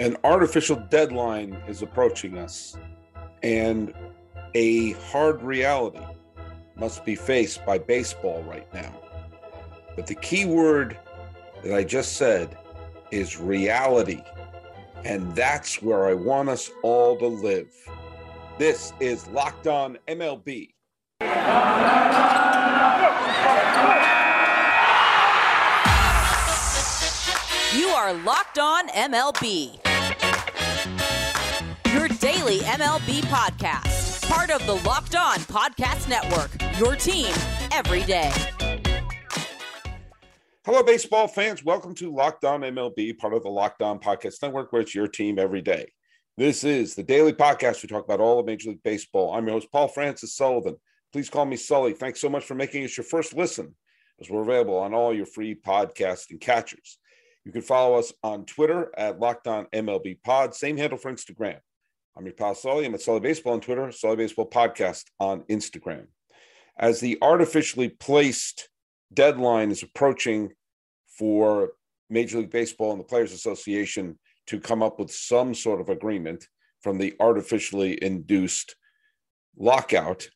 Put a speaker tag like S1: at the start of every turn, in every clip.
S1: an artificial deadline is approaching us, and a hard reality must be faced by baseball right now. But the key word that I just said is reality. And that's where I want us all to live. This is Locked On MLB.
S2: You are Locked On MLB. Daily MLB podcast. Part of the Locked On Podcast Network. Your team every day.
S1: Hello, baseball fans. Welcome to Locked On MLB, part of the Locked On Podcast Network, where it's your team every day. This is the daily podcast. We talk about all of Major League Baseball. I'm your host, Paul Francis Sullivan. Please call me Sully. Thanks so much for making us your first listen, as we're available on all your free podcasting catchers. You can follow us on Twitter at Locked On MLB Pod. Same handle for Instagram. I'm your pal Sully. I'm at Sully Baseball on Twitter, Sully Baseball Podcast on Instagram. As the artificially placed deadline is approaching for Major League Baseball and the Players Association to come up with some sort of agreement from the artificially induced lockout,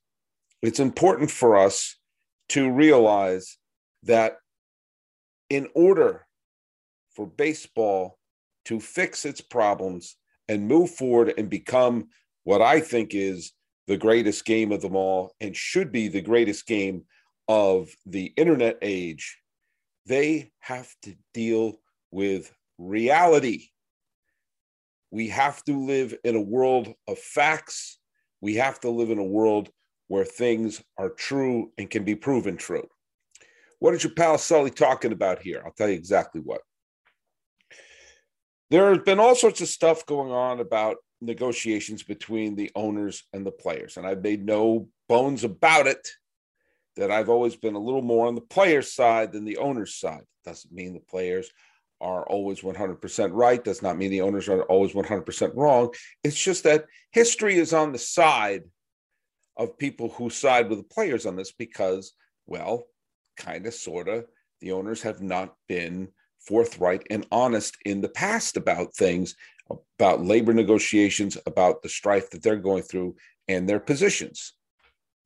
S1: it's important for us to realize that in order for baseball to fix its problems and move forward and become what I think is the greatest game of them all and should be the greatest game of the internet age, they have to deal with reality. We have to live in a world of facts. We have to live in a world where things are true and can be proven true. What is your pal Sully talking about here? I'll tell you exactly what there has been all sorts of stuff going on about negotiations between the owners and the players. And I've made no bones about it that I've always been a little more on the players' side than the owners' side. Doesn't mean the players are always 100% right, does not mean the owners are always 100% wrong. It's just that history is on the side of people who side with the players on this because, well, kind of, sort of, the owners have not been forthright and honest in the past about things, about labor negotiations, about the strife that they're going through and their positions.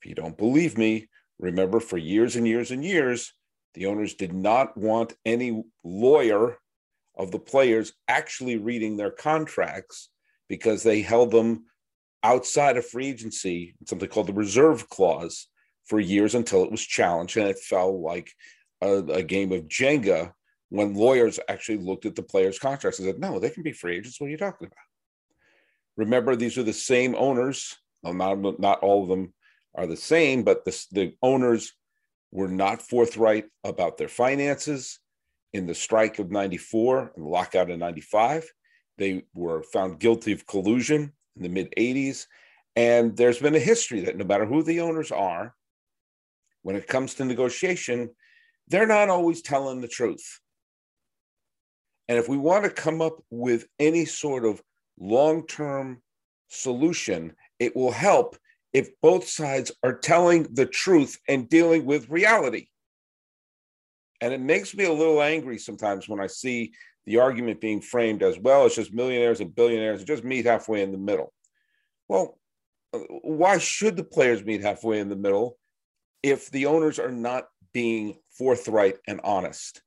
S1: If you don't believe me, remember for years and years and years, the owners did not want any lawyer of the players actually reading their contracts because they held them outside of free agency, something called the reserve clause, for years until it was challenged and it fell like a, a game of Jenga when lawyers actually looked at the players' contracts and said, no, they can be free agents. What are you talking about? Remember, these are the same owners. Well, not, not all of them are the same, but the, the owners were not forthright about their finances in the strike of 94 and the lockout in 95. They were found guilty of collusion in the mid 80s. And there's been a history that no matter who the owners are, when it comes to negotiation, they're not always telling the truth. And if we want to come up with any sort of long term solution, it will help if both sides are telling the truth and dealing with reality. And it makes me a little angry sometimes when I see the argument being framed as well, it's just millionaires and billionaires, just meet halfway in the middle. Well, uh, why should the players meet halfway in the middle if the owners are not being forthright and honest?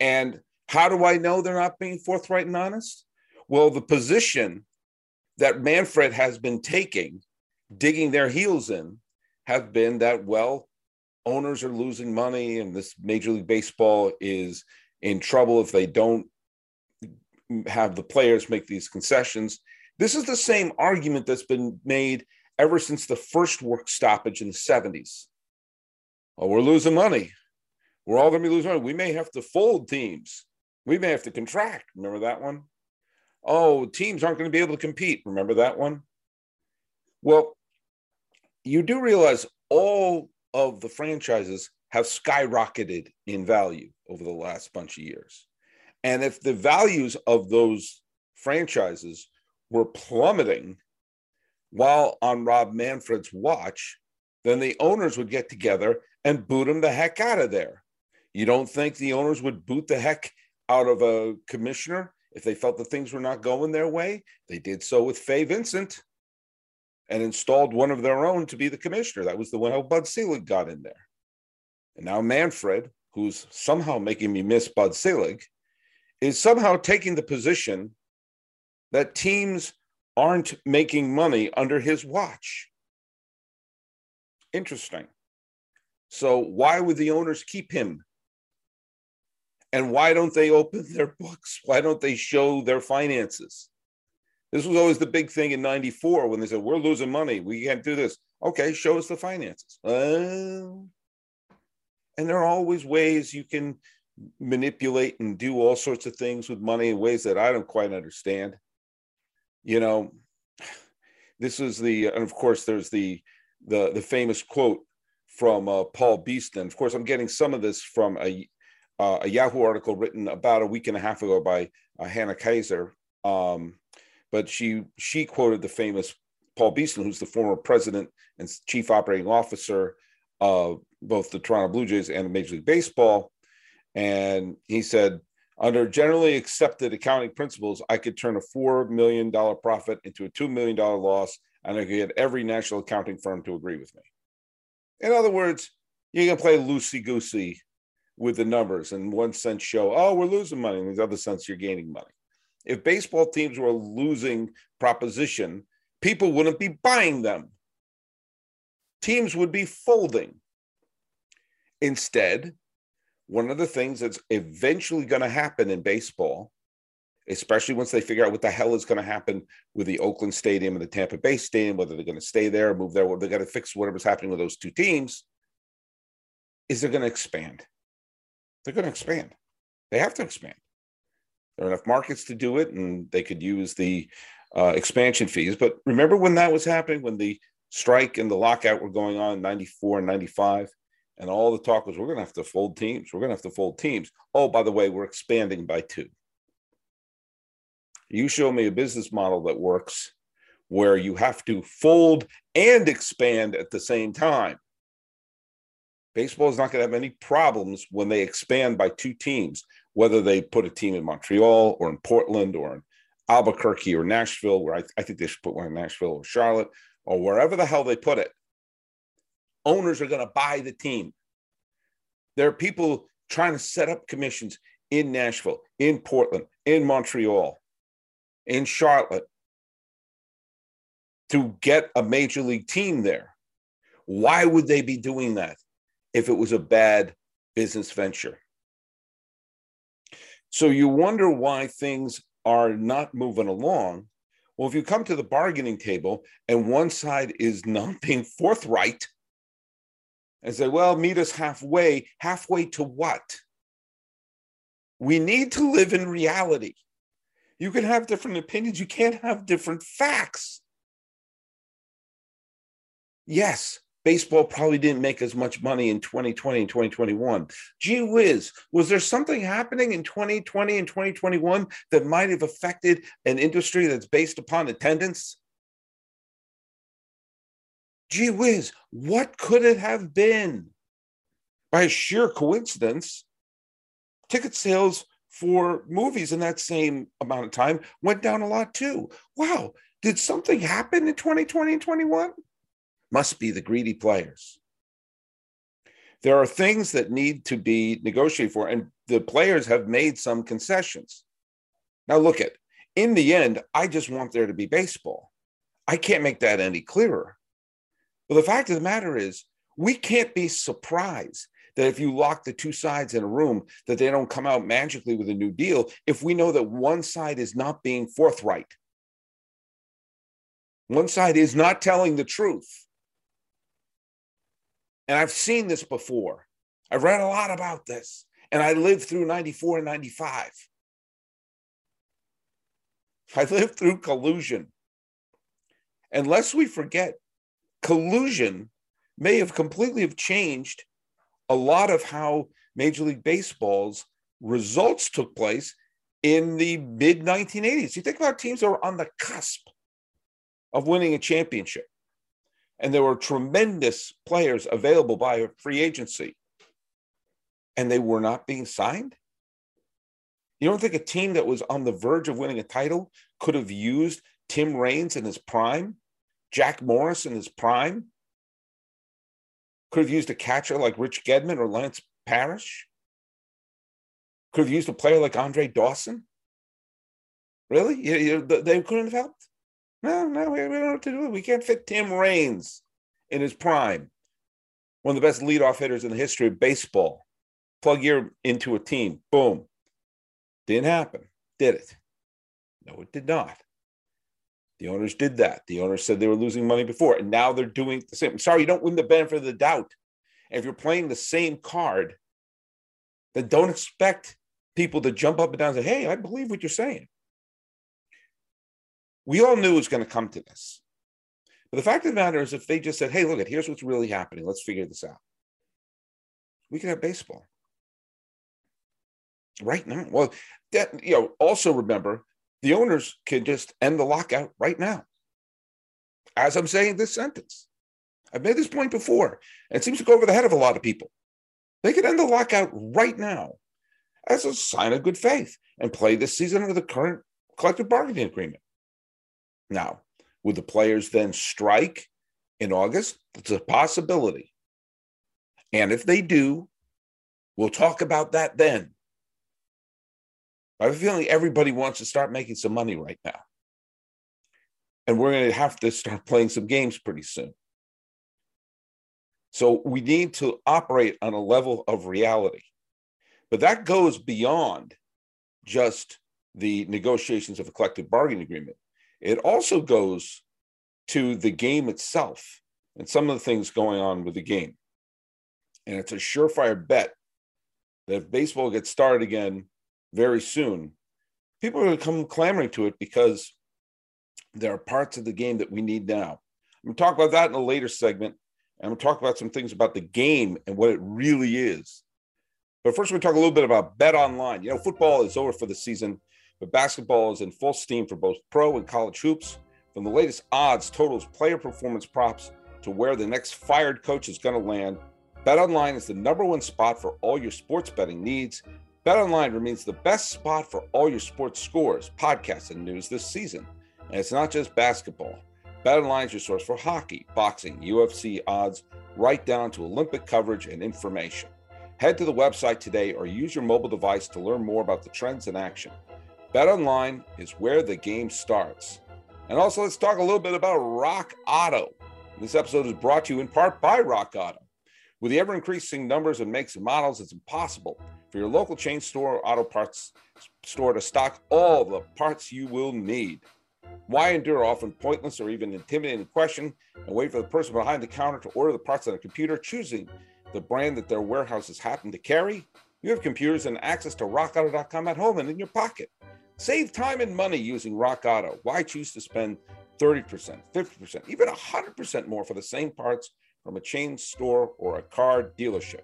S1: And how do I know they're not being forthright and honest? Well, the position that Manfred has been taking, digging their heels in, have been that, well, owners are losing money and this Major League Baseball is in trouble if they don't have the players make these concessions. This is the same argument that's been made ever since the first work stoppage in the 70s. Oh, we're losing money. We're all going to be losing money. We may have to fold teams. We may have to contract. Remember that one? Oh, teams aren't going to be able to compete. Remember that one? Well, you do realize all of the franchises have skyrocketed in value over the last bunch of years. And if the values of those franchises were plummeting while on Rob Manfred's watch, then the owners would get together and boot him the heck out of there. You don't think the owners would boot the heck out of a commissioner if they felt that things were not going their way, they did so with Fay Vincent and installed one of their own to be the commissioner. That was the one how Bud Selig got in there. And now Manfred, who's somehow making me miss Bud Selig, is somehow taking the position that teams aren't making money under his watch. Interesting. So, why would the owners keep him? And why don't they open their books? Why don't they show their finances? This was always the big thing in 94 when they said, We're losing money. We can't do this. Okay, show us the finances. Uh, and there are always ways you can manipulate and do all sorts of things with money in ways that I don't quite understand. You know, this is the, and of course, there's the the the famous quote from uh, Paul Beeston. Of course, I'm getting some of this from a uh, a Yahoo article written about a week and a half ago by uh, Hannah Keyser. Um, but she she quoted the famous Paul Beeston, who's the former president and chief operating officer of both the Toronto Blue Jays and Major League Baseball. And he said, under generally accepted accounting principles, I could turn a $4 million profit into a $2 million loss, and I could get every national accounting firm to agree with me. In other words, you can play loosey goosey with the numbers. In one sense, show, oh, we're losing money. In the other sense, you're gaining money. If baseball teams were losing proposition, people wouldn't be buying them. Teams would be folding. Instead, one of the things that's eventually going to happen in baseball, especially once they figure out what the hell is going to happen with the Oakland Stadium and the Tampa Bay Stadium, whether they're going to stay there, or move there, whether they got to fix whatever's happening with those two teams, is they're going to expand. They're going to expand. They have to expand. There are enough markets to do it, and they could use the uh, expansion fees. But remember when that was happening, when the strike and the lockout were going on in 94 and 95? And all the talk was, we're going to have to fold teams. We're going to have to fold teams. Oh, by the way, we're expanding by two. You show me a business model that works where you have to fold and expand at the same time. Baseball is not going to have any problems when they expand by two teams, whether they put a team in Montreal or in Portland or in Albuquerque or Nashville, where I, I think they should put one in Nashville or Charlotte or wherever the hell they put it owners are going to buy the team. There are people trying to set up commissions in Nashville, in Portland, in Montreal, in Charlotte to get a major league team there. Why would they be doing that if it was a bad business venture? So you wonder why things are not moving along. Well, if you come to the bargaining table and one side is not being forthright and say, well, meet us halfway. Halfway to what? We need to live in reality. You can have different opinions, you can't have different facts. Yes, baseball probably didn't make as much money in 2020 and 2021. Gee whiz, was there something happening in 2020 and 2021 that might have affected an industry that's based upon attendance? gee whiz, what could it have been? By sheer coincidence, ticket sales for movies in that same amount of time went down a lot too. Wow, did something happen in 2020 and 21? Must be the greedy players. There are things that need to be negotiated for, and the players have made some concessions. Now, look at in the end, I just want there to be baseball. I can't make that any clearer. But the fact of the matter is, we can't be surprised that if you lock the two sides in a room, that they don't come out magically with a new deal if we know that one side is not being forthright. One side is not telling the truth. And I've seen this before. I've read a lot about this, and I lived through 94 and 95. I lived through collusion. Unless we forget collusion may have completely have changed a lot of how Major League Baseball's results took place in the mid 1980s. You think about teams that were on the cusp of winning a championship, and there were tremendous players available by free agency, and they were not being signed. You don't think a team that was on the verge of winning a title could have used Tim Raines in his prime, Jack Morris in his prime? Could have used a catcher like Rich Gedman or Lance Parrish? Could have used a player like Andre Dawson? Really? You, you, they couldn't have helped? No, no, we, don't know what to do. We can't fit Tim Raines in his prime, one of the best leadoff hitters in the history of baseball. Plug your into a team. Boom. Didn't happen. Did it? No, it did not. The owners did that. The owners said they were losing money before, and now they're doing the same. sorry, you don't win the benefit of the doubt. If you're playing the same card, then don't expect people to jump up and down and say, Hey, I believe what you're saying. We all knew it was going to come to this. But the fact of the matter is, if they just said, Hey, look, at here's what's really happening, let's figure this out, we could have baseball right now. Well, that, you know, also remember the owners can just end the lockout right now. As I'm saying this sentence, I've made this point before, and it seems to go over the head of a lot of people. They could end the lockout right now as a sign of good faith and play this season under the current collective bargaining agreement. Now, would the players then strike in August? It's a possibility. And if they do, we'll talk about that then. I have a feeling everybody wants to start making some money right now. And we're going to have to start playing some games pretty soon. So we need to operate on a level of reality. But that goes beyond just the negotiations of a collective bargaining agreement. It also goes to the game itself and some of the things going on with the game. And it's a surefire bet that if baseball gets started again very soon, people are going to come clamoring to it because there are parts of the game that we need now. I'm going to talk about that in a later segment. And I'm going to talk about some things about the game and what it really is. But first, we're going to talk a little bit about Bet Online. You know, football is over for the season, but basketball is in full steam for both pro and college hoops. From the latest odds, totals, player performance props to where the next fired coach is going to land, BetOnline is the number one spot for all your sports betting needs. BetOnline remains the best spot for all your sports scores, podcasts, and news this season. And it's not just basketball. BetOnline is your source for hockey, boxing, UFC odds, right down to Olympic coverage and information. Head to the website today or use your mobile device to learn more about the trends in action. BetOnline is where the game starts. And also, let's talk a little bit about Rock Auto. This episode is brought to you in part by Rock Auto. With the ever increasing numbers and makes and models, it's impossible for your local chain store or auto parts store to stock all the parts you will need. Why endure often pointless or even intimidating question and wait for the person behind the counter to order the parts on a computer, choosing the brand that their warehouses happen to carry? You have computers and access to rockauto.com at home and in your pocket. Save time and money using Rock Auto. Why choose to spend 30%, 50%, even 100% more for the same parts from a chain store or a car dealership?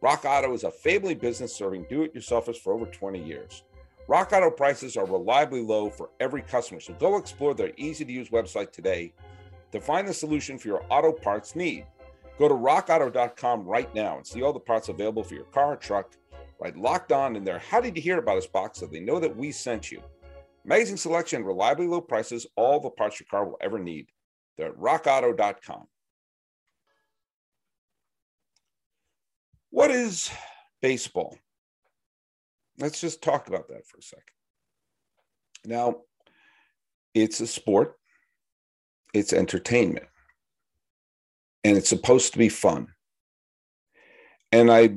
S1: Rock Auto is a family business serving do it yourselfers for over 20 years. Rock Auto prices are reliably low for every customer, so go explore their easy to use website today to find the solution for your auto parts need. Go to rockauto.com right now and see all the parts available for your car truck. Right locked on in there. How Did You Hear About Us box so they know that we sent you. Amazing selection, reliably low prices, all the parts your car will ever need. They're at rockauto.com. What is baseball? Let's just talk about that for a second. Now, it's a sport, it's entertainment, and it's supposed to be fun. And I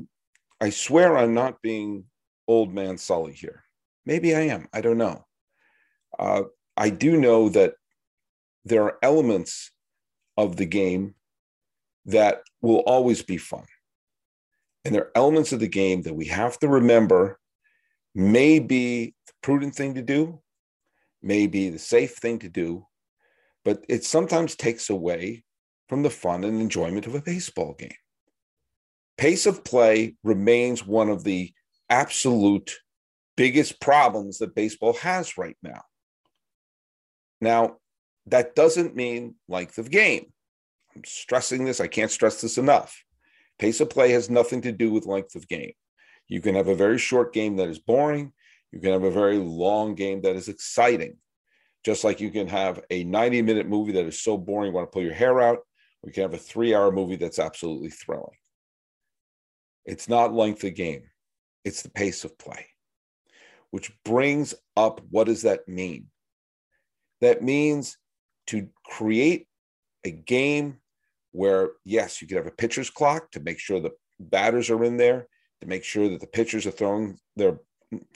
S1: I swear I'm not being old man Sully here. Maybe I am. I don't know. Uh, I do know that there are elements of the game that will always be fun. And there are elements of the game that we have to remember may be the prudent thing to do, may be the safe thing to do, but it sometimes takes away from the fun and enjoyment of a baseball game. Pace of play remains one of the absolute biggest problems that baseball has right now. Now, that doesn't mean length of game. I'm stressing this, I can't stress this enough. Pace of play has nothing to do with length of game. You can have a very short game that is boring. You can have a very long game that is exciting, just like you can have a 90 minute movie that is so boring you want to pull your hair out. We can have a three hour movie that's absolutely thrilling. It's not length of game, it's the pace of play, which brings up what does that mean? That means to create a game where, yes, you could have a pitcher's clock to make sure the batters are in there, to make sure that the pitchers are throwing their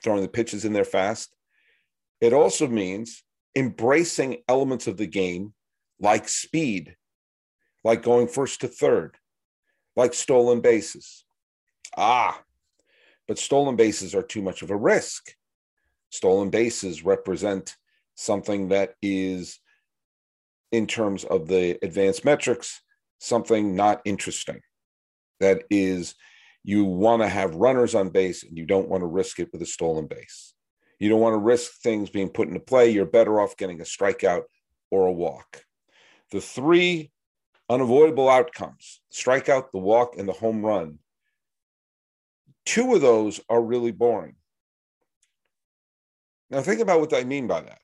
S1: throwing the pitches in there fast. It also means embracing elements of the game like speed, like going first to third, like stolen bases. Ah, but stolen bases are too much of a risk. Stolen bases represent something that is, in terms of the advanced metrics, something not interesting. That is you want to have runners on base and you don't want to risk it with a stolen base. You don't want to risk things being put into play. You're better off getting a strikeout or a walk. The three unavoidable outcomes strikeout, the walk, and the home run two of those are really boring. Now, think about what I mean by that.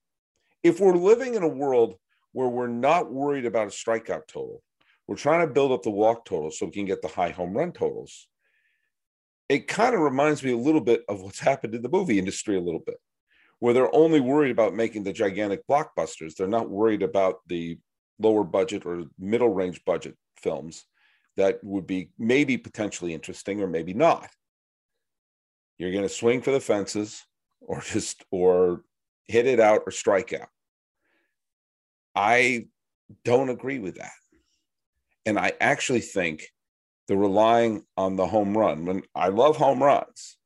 S1: If we're living in a world where we're not worried about a strikeout total, we're trying to build up the walk total so we can get the high home run totals it kind of reminds me a little bit of what's happened in the movie industry a little bit, where they're only worried about making the gigantic blockbusters. They're not worried about the lower budget or middle range budget films that would be maybe potentially interesting or maybe not. You're going to swing for the fences or just or hit it out or strike out. I don't agree with that. And I actually think the relying on the home run. When I love home runs,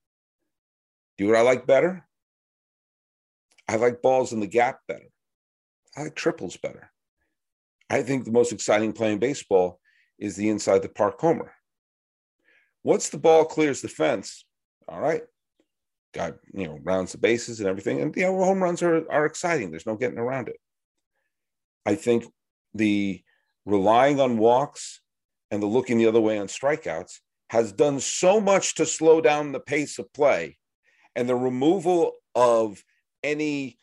S1: do what I like better? I like balls in the gap better. I like triples better. I think the most exciting play in baseball is the inside the park homer. Once the ball clears the fence, all right, guy, you know, rounds the bases and everything. And you know, home runs are, are exciting. There's no getting around it. I think the relying on walks and the looking the other way on strikeouts has done so much to slow down the pace of play and the removal of any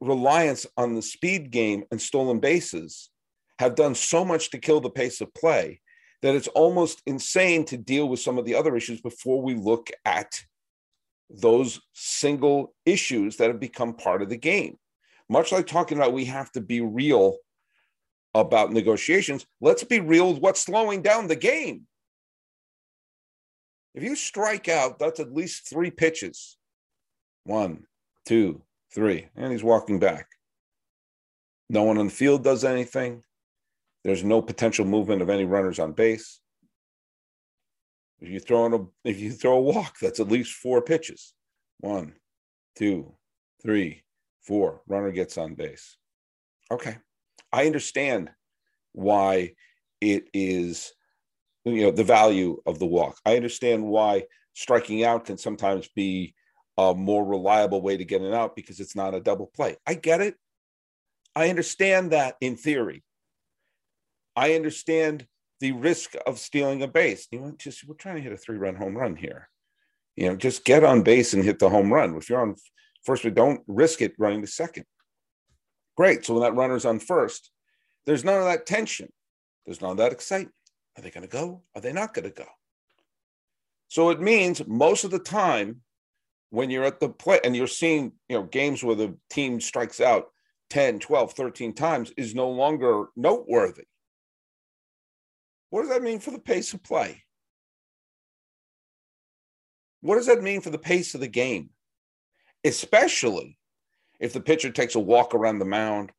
S1: reliance on the speed game and stolen bases have done so much to kill the pace of play that it's almost insane to deal with some of the other issues before we look at those single issues that have become part of the game. Much like talking about we have to be real about negotiations, let's be real with what's slowing down the game. If you strike out, that's at least three pitches. One, two, three. And he's walking back. No one on the field does anything. There's no potential movement of any runners on base. If you throw in a if you throw a walk, that's at least four pitches. One, two, three, four. Runner gets on base. Okay. I understand why it is, you know, the value of the walk. I understand why striking out can sometimes be a more reliable way to get it out because it's not a double play. I get it. I understand that in theory. I understand the risk of stealing a base. You know, just we're trying to hit a three-run home run here. You know, just get on base and hit the home run. If you're on first, we don't risk it running to second. Great. So when that runner's on first, there's none of that tension. There's none of that excitement. Are they going to go? Are they not going to go? So it means most of the time when you're at the play and you're seeing, you know, games where the team strikes out 10, 12, 13 times is no longer noteworthy. What does that mean for the pace of play? What does that mean for the pace of the game? Especially if the pitcher takes a walk around the mound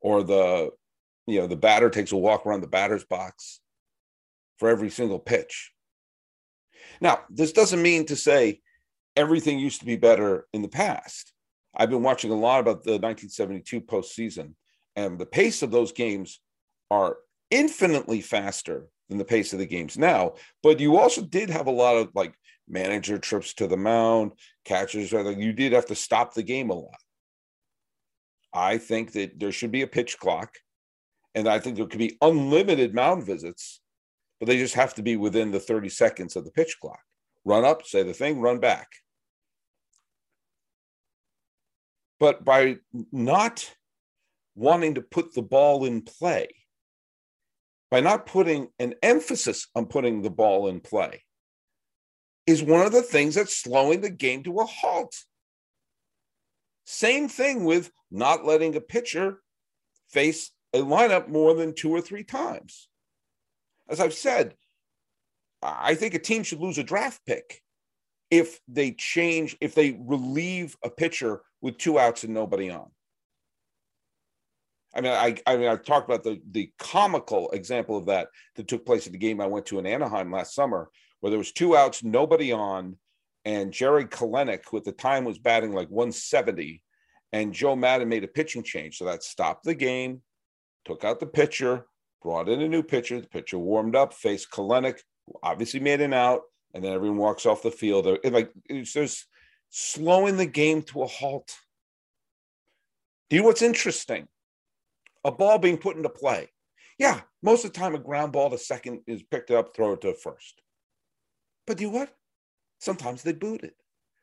S1: or the you know the batter takes a walk around the batter's box for every single pitch now this doesn't mean to say everything used to be better in the past i've been watching a lot about the 1972 postseason and the pace of those games are infinitely faster than the pace of the games now but you also did have a lot of like manager trips to the mound, catchers. You did have to stop the game a lot. I think that there should be a pitch clock, and I think there could be unlimited mound visits, but they just have to be within the 30 seconds of the pitch clock. Run up, say the thing, run back. But by not wanting to put the ball in play, by not putting an emphasis on putting the ball in play, is one of the things that's slowing the game to a halt. Same thing with not letting a pitcher face a lineup more than two or three times. As I've said, I think a team should lose a draft pick if they change, if they relieve a pitcher with two outs and nobody on. I mean, I, I mean, I talked about the the comical example of that that took place at the game I went to in Anaheim last summer, where there was two outs, nobody on, and Jarred Kelenic, who at the time was batting like 170, and Joe Maddon made a pitching change, so that stopped the game, took out the pitcher, brought in a new pitcher. The pitcher warmed up, faced Kelenic, obviously made an out, and then everyone walks off the field. It, like it's just slowing the game to a halt. Do you know what's interesting? A ball being put into play. Yeah, most of the time a ground ball to second is picked up, throw it to first. But you know what? Sometimes they boot it.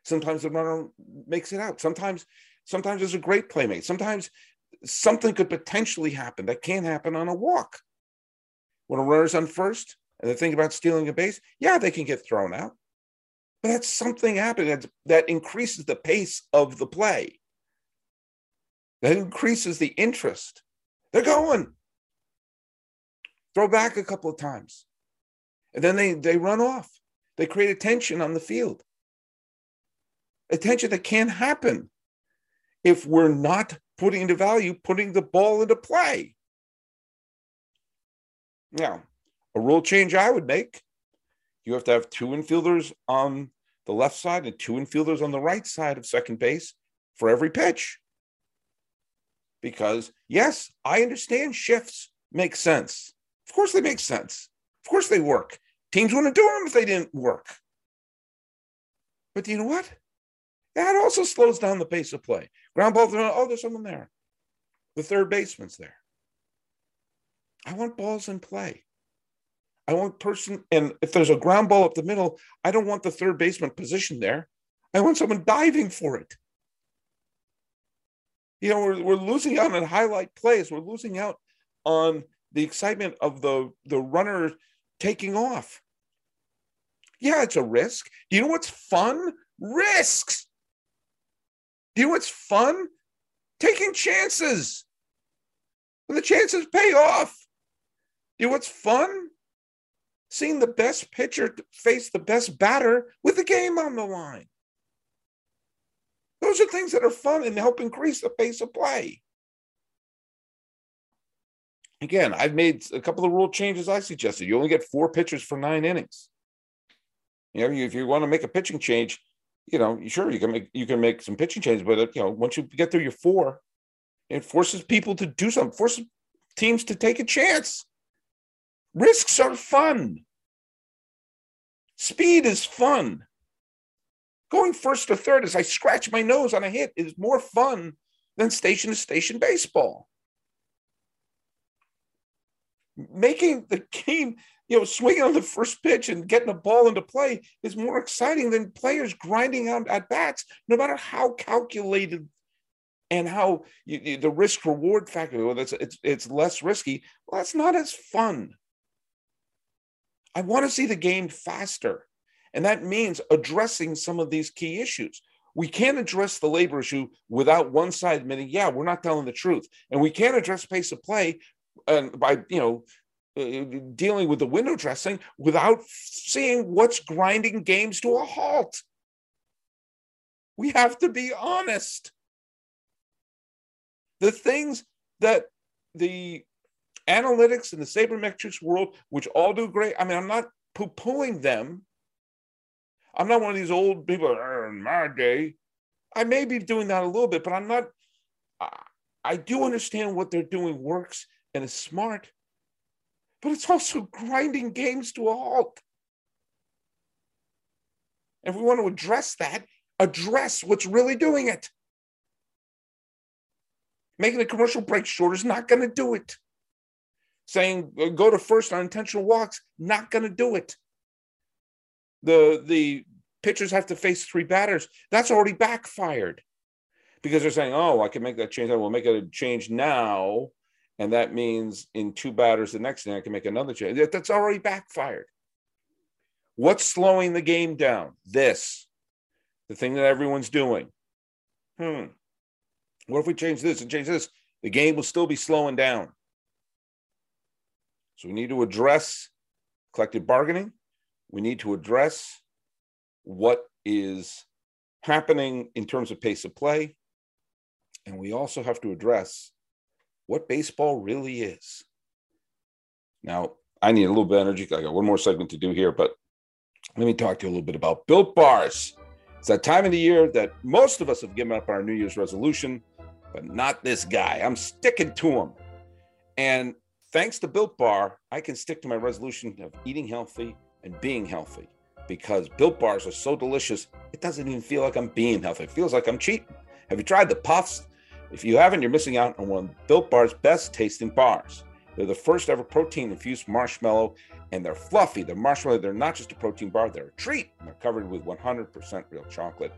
S1: Sometimes the runner makes it out. Sometimes, sometimes there's a great playmate. Sometimes something could potentially happen that can't happen on a walk. When a runner's on first, and they're thinking about stealing a base, yeah, they can get thrown out. But that's something happening that increases the pace of the play. That increases the interest. They're going. Throw back a couple of times. And then they, they run off. They create attention on the field. Attention that can't happen if we're not putting into value, putting the ball into play. Now, a rule change I would make. You have to have two infielders on the left side and two infielders on the right side of second base for every pitch. Because, yes, I understand shifts make sense. Of course, they make sense. Of course, they work. Teams wouldn't do them if they didn't work. But do you know what? That also slows down the pace of play. Ground ball, oh, there's someone there. The third baseman's there. I want balls in play. I want person, and if there's a ground ball up the middle, I don't want the third baseman positioned there. I want someone diving for it. You know, we're, we're losing out on highlight plays. We're losing out on the excitement of the, the runner taking off. Yeah, it's a risk. Do you know what's fun? Risks. Do you know what's fun? Taking chances. And the chances pay off. Do you know what's fun? seeing the best pitcher face the best batter with the game on the line. Those are things that are fun and help increase the pace of play. Again, I've made a couple of rule changes I suggested. You only get four pitchers for nine innings. You know, if you want to make a pitching change, you know, sure you can make you can make some pitching changes, but uh, you know, once you get through your four, it forces people to do something, forces teams to take a chance. Risks are fun. Speed is fun. Going first to third as I scratch my nose on a hit is more fun than station to station baseball. Making the game, you know, swinging on the first pitch and getting a ball into play is more exciting than players grinding out at bats, no matter how calculated and how you, the risk reward factor, well, it's, it's, it's less risky. Well, that's not as fun. I want to see the game faster. And that means addressing some of these key issues. We can't address the labor issue without one side admitting, yeah, we're not telling the truth. And we can't address pace of play and by, you know, uh, dealing with the window dressing without seeing what's grinding games to a halt. We have to be honest. The things that the analytics and the sabermetrics world, which all do great. I mean, I'm not poo pooing them. I'm not one of these old people in my day. I may be doing that a little bit, but I'm not. I, I do understand what they're doing works and is smart, but it's also grinding games to a halt. If we want to address that, address what's really doing it. Making the commercial break shorter is not going to do it saying uh, go to first on intentional walks, not going to do it. The the pitchers have to face three batters. That's already backfired because they're saying, oh, I can make that change. I will make a change now. And that means in two batters the next day, I can make another change. That's already backfired. What's slowing the game down? This, the thing that everyone's doing. Hmm. What if we change this and change this? The game will still be slowing down. So we need to address collective bargaining. We need to address what is happening in terms of pace of play. And we also have to address what baseball really is. Now, I need a little bit of energy. I got one more segment to do here, but let me talk to you a little bit about built bars. It's that time of the year that most of us have given up our New Year's resolution, but not this guy. I'm sticking to him. And thanks to Built Bar, I can stick to my resolution of eating healthy and being healthy because Built Bars are so delicious, it doesn't even feel like I'm being healthy. It feels like I'm cheating. Have you tried the puffs? If you haven't, you're missing out on one of Built Bar's best tasting bars. They're the first ever protein infused marshmallow, and they're fluffy. They're marshmallow. They're not just a protein bar, they're a treat. And They're covered with 100% real chocolate.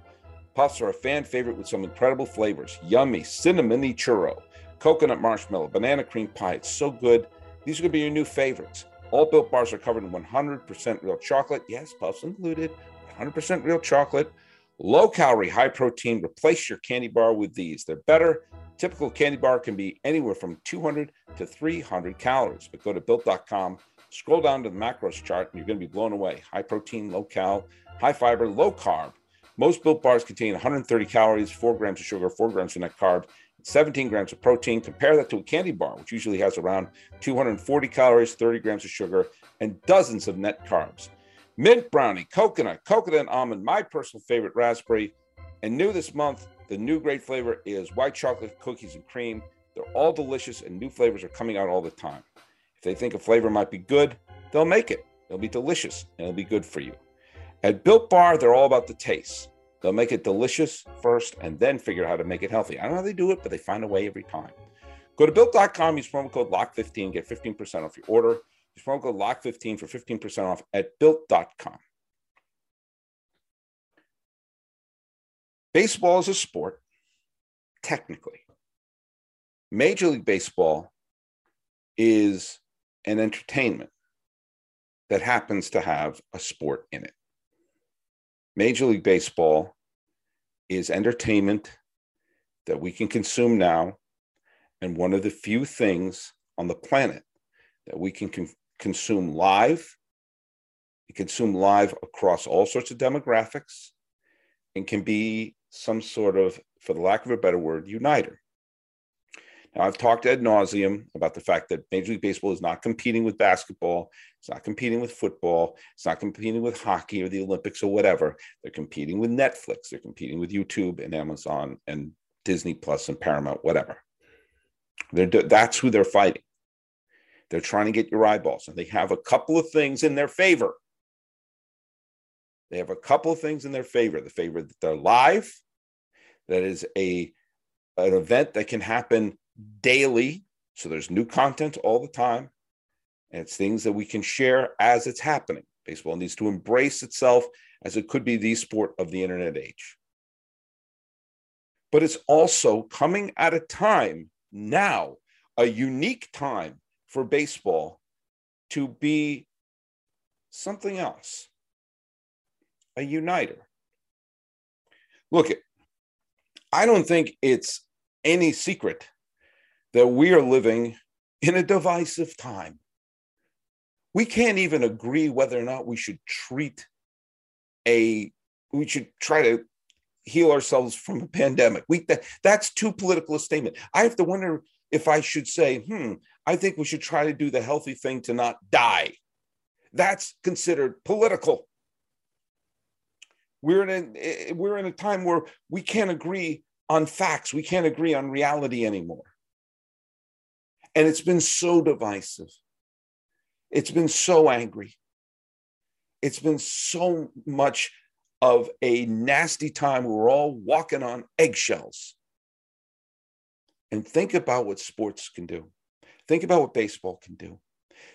S1: Puffs are a fan favorite with some incredible flavors yummy, cinnamony churro, coconut marshmallow, banana cream pie. It's so good. These are going to be your new favorites. All built bars are covered in 100% real chocolate. Yes, puffs included. 100% real chocolate. Low calorie, high protein. Replace your candy bar with these. They're better. Typical candy bar can be anywhere from 200 to 300 calories. But go to built.com, scroll down to the macros chart, and you're going to be blown away. High protein, low cal, high fiber, low carb. Most built bars contain 130 calories, 4 grams of sugar, 4 grams of net carb, 17 grams of protein. Compare that to a candy bar, which usually has around 240 calories, 30 grams of sugar, and dozens of net carbs. Mint brownie, coconut, coconut and almond, my personal favorite raspberry. And new this month, the new great flavor is white chocolate cookies and cream. They're all delicious, and new flavors are coming out all the time. If they think a flavor might be good, they'll make it. It'll be delicious and it'll be good for you. At Built Bar, they're all about the taste. They'll make it delicious first and then figure out how to make it healthy. I don't know how they do it, but they find a way every time. Go to built.com, use promo code LOCK15, get 15% off your order. Use promo code LOCK15 for 15% off at built.com. Baseball is a sport, technically. Major League Baseball is an entertainment that happens to have a sport in it. Major League Baseball is entertainment that we can consume now, and one of the few things on the planet that we can con- consume live, consume live across all sorts of demographics, and can be some sort of, for the lack of a better word, uniter. Now, I've talked ad nauseum about the fact that Major League Baseball is not competing with basketball, it's not competing with football, it's not competing with hockey or the Olympics or whatever. They're competing with Netflix, they're competing with YouTube and Amazon and Disney Plus and Paramount, whatever. They're, that's who they're fighting. They're trying to get your eyeballs, and they have a couple of things in their favor. They have a couple of things in their favor. The favor that they're live, that is a an event that can happen daily. So there's new content all the time. And it's things that we can share as it's happening. Baseball needs to embrace itself as it could be the sport of the internet age. But it's also coming at a time now, a unique time for baseball to be something else, a uniter. Look, I don't think it's any secret that we are living in a divisive time. We can't even agree whether or not we should treat a, we should try to heal ourselves from a pandemic. We, that, that's too political a statement. I have to wonder if I should say, hmm, I think we should try to do the healthy thing to not die. That's considered political. We're in a, we're in a time where we can't agree on facts. We can't agree on reality anymore. And it's been so divisive. It's been so angry. It's been so much of a nasty time. We're all walking on eggshells. And think about what sports can do. Think about what baseball can do.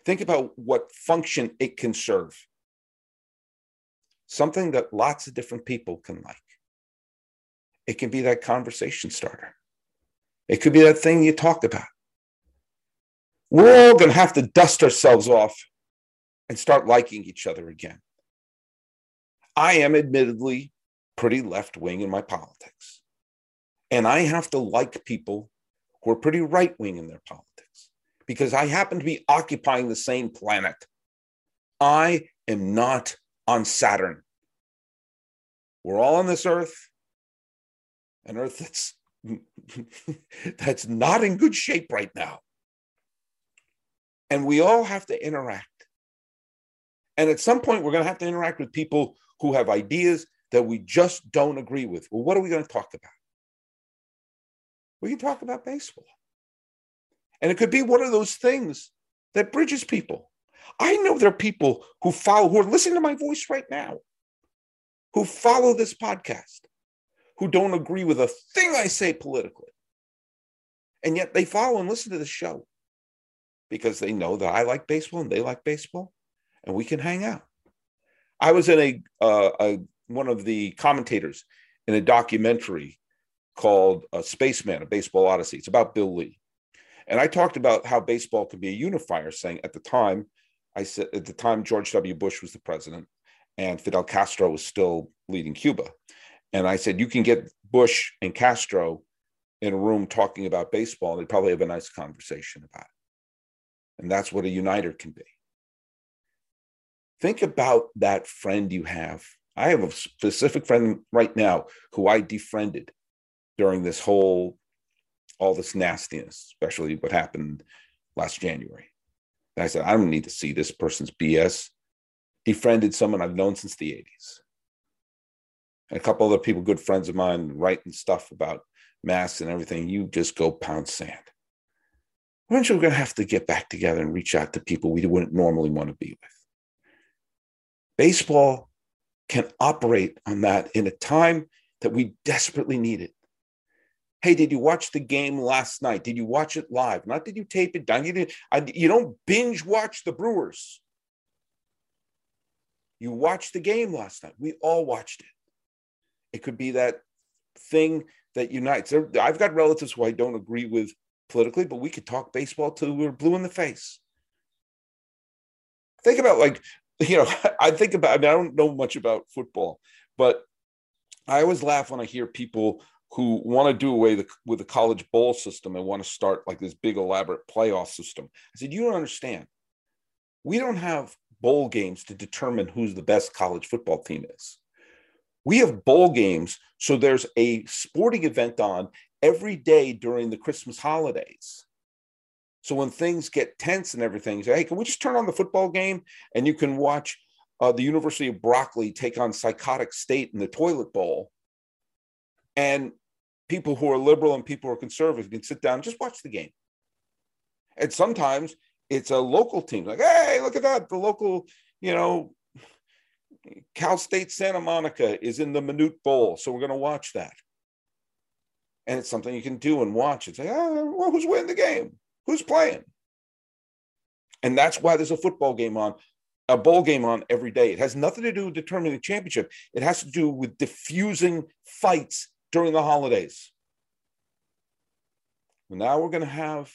S1: Think about what function it can serve. Something that lots of different people can like. it can be that conversation starter. It could be that thing you talked about. We're all going to have to dust ourselves off and start liking each other again. I am admittedly pretty left wing in my politics. And I have to like people who are pretty right wing in their politics because I happen to be occupying the same planet. I am not on Saturn. We're all on this earth, an earth that's that's not in good shape right now. And we all have to interact. And at some point, we're going to have to interact with people who have ideas that we just don't agree with. Well, what are we going to talk about? We can talk about baseball. And it could be one of those things that bridges people. I know there are people who follow, who are listening to my voice right now, who follow this podcast, who don't agree with a thing I say politically. And yet they follow and listen to the show because they know that I like baseball and they like baseball and we can hang out. I was in a, uh, a one of the commentators in a documentary called uh, Spaceman, a Baseball Odyssey. It's about Bill Lee. And I talked about how baseball could be a unifier, saying at the time, I said at the time George W. Bush was the president and Fidel Castro was still leading Cuba. And I said, you can get Bush and Castro in a room talking about baseball, and they'd probably have a nice conversation about it. And that's what a uniter can be. Think about that friend you have. I have a specific friend right now who I defriended during this whole, all this nastiness, especially what happened last January. And I said, I don't need to see this person's BS. Defriended someone I've known since the 80s. And a couple other people, good friends of mine, writing stuff about masks and everything. You just go pound sand. Eventually, we're going to have to get back together and reach out to people we wouldn't normally want to be with. Baseball can operate on that in a time that we desperately need it. Hey, did you watch the game last night? Did you watch it live? Not did you tape it down? You, I, you don't binge watch the Brewers. You watched the game last night. We all watched it. It could be that thing that unites. I've got relatives who I don't agree with politically, but we could talk baseball till we were blue in the face. Think about like, you know, I think about, I, mean, I don't know much about football, but I always laugh when I hear people who want to do away the, with the college bowl system and want to start like this big elaborate playoff system. I said, you don't understand. We don't have bowl games to determine who's the best college football team is. We have bowl games, so there's a sporting event on every day during the Christmas holidays. So when things get tense and everything, say, hey, can we just turn on the football game and you can watch uh, the University of Broccoli take on Psychotic State in the toilet bowl, and people who are liberal and people who are conservative can sit down and just watch the game. And sometimes it's a local team, like, hey, look at that. The local, you know, Cal State Santa Monica is in the Minute Bowl. So we're going to watch that. And it's something you can do and watch and say, oh, well, who's winning the game? Who's playing? And that's why there's a football game on, a bowl game on every day. It has nothing to do with determining the championship. It has to do with diffusing fights during the holidays. Now we're going to have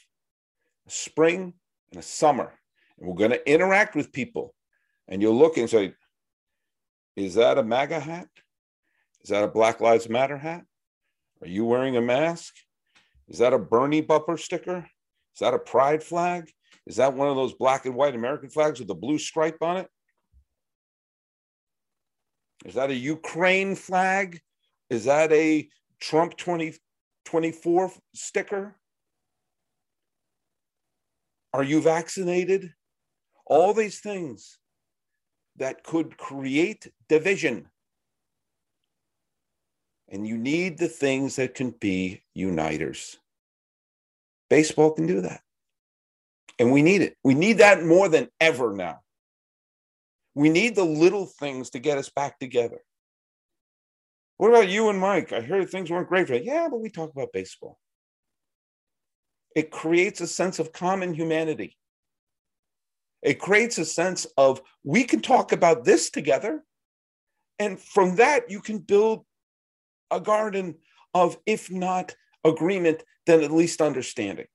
S1: a spring and a summer, and we're going to interact with people. And you'll look and say, Is that a MAGA hat? Is that a Black Lives Matter hat? Are you wearing a mask? Is that a Bernie bumper sticker? Is that a pride flag? Is that one of those black and white American flags with a blue stripe on it? Is that a Ukraine flag? Is that a Trump 2024 sticker? Are you vaccinated? All these things that could create division. And you need the things that can be uniters. Baseball can do that. And we need it. We need that more than ever now. We need the little things to get us back together. What about you and Mike? I heard things weren't great for you. Yeah, but we talk about baseball. It creates a sense of common humanity. It creates a sense of we can talk about this together. And from that, you can build a garden of, if not agreement, then at least understanding.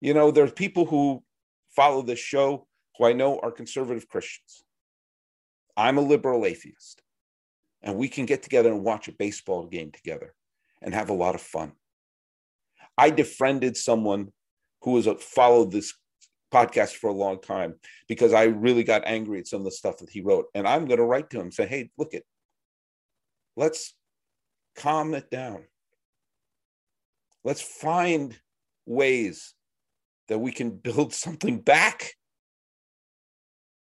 S1: You know, there's people who follow this show who I know are conservative Christians. I'm a liberal atheist. And we can get together and watch a baseball game together and have a lot of fun. I defriended someone who was a, followed this podcast for a long time because I really got angry at some of the stuff that he wrote. And I'm going to write to him and say, hey, look it, let's calm it down. Let's find ways that we can build something back.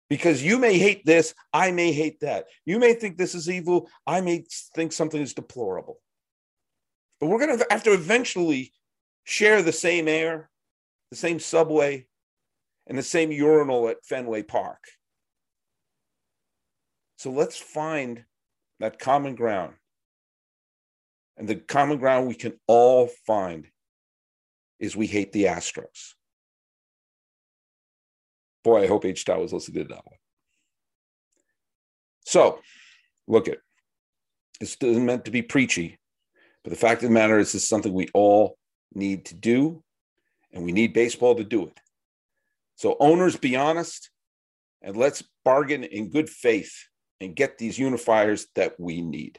S1: Because you may hate this, I may hate that. You may think this is evil, I may think something is deplorable. But we're going to have to eventually share the same air, the same subway, and the same urinal at Fenway Park. So let's find that common ground. And the common ground we can all find is we hate the Astros. Boy, I hope H. Tower was listening to that one. So, look it. this isn't meant to be preachy, but the fact of the matter is, this is something we all need to do, and we need baseball to do it. So, owners, be honest, and let's bargain in good faith and get these unifiers that we need.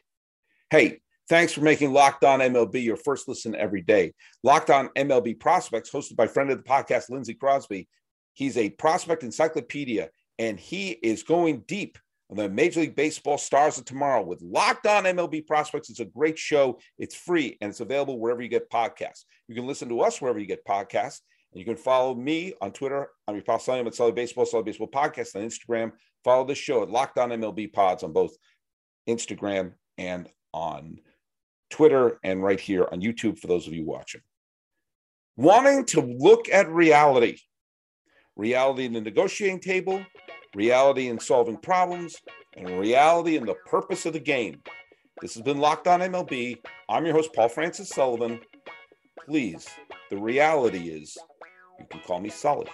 S1: Hey, thanks for making Locked On MLB your first listen every day. Locked On MLB Prospects, hosted by friend of the podcast, Lindsey Crosby. He's a prospect encyclopedia, and he is going deep on the Major League Baseball stars of tomorrow with Locked On MLB Prospects. It's a great show. It's free and it's available wherever you get podcasts. You can listen to us wherever you get podcasts. And you can follow me on Twitter. I'm your pal Sully at Sully Baseball, Sully Baseball Podcast on Instagram. Follow the show at Locked On MLB Pods on both Instagram and on Twitter and right here on YouTube for those of you watching. Wanting to look at reality, reality in the negotiating table, reality in solving problems, and reality in the purpose of the game. This has been Locked On MLB. I'm your host, Paul Francis Sullivan. Please, the reality is you can call me Sully.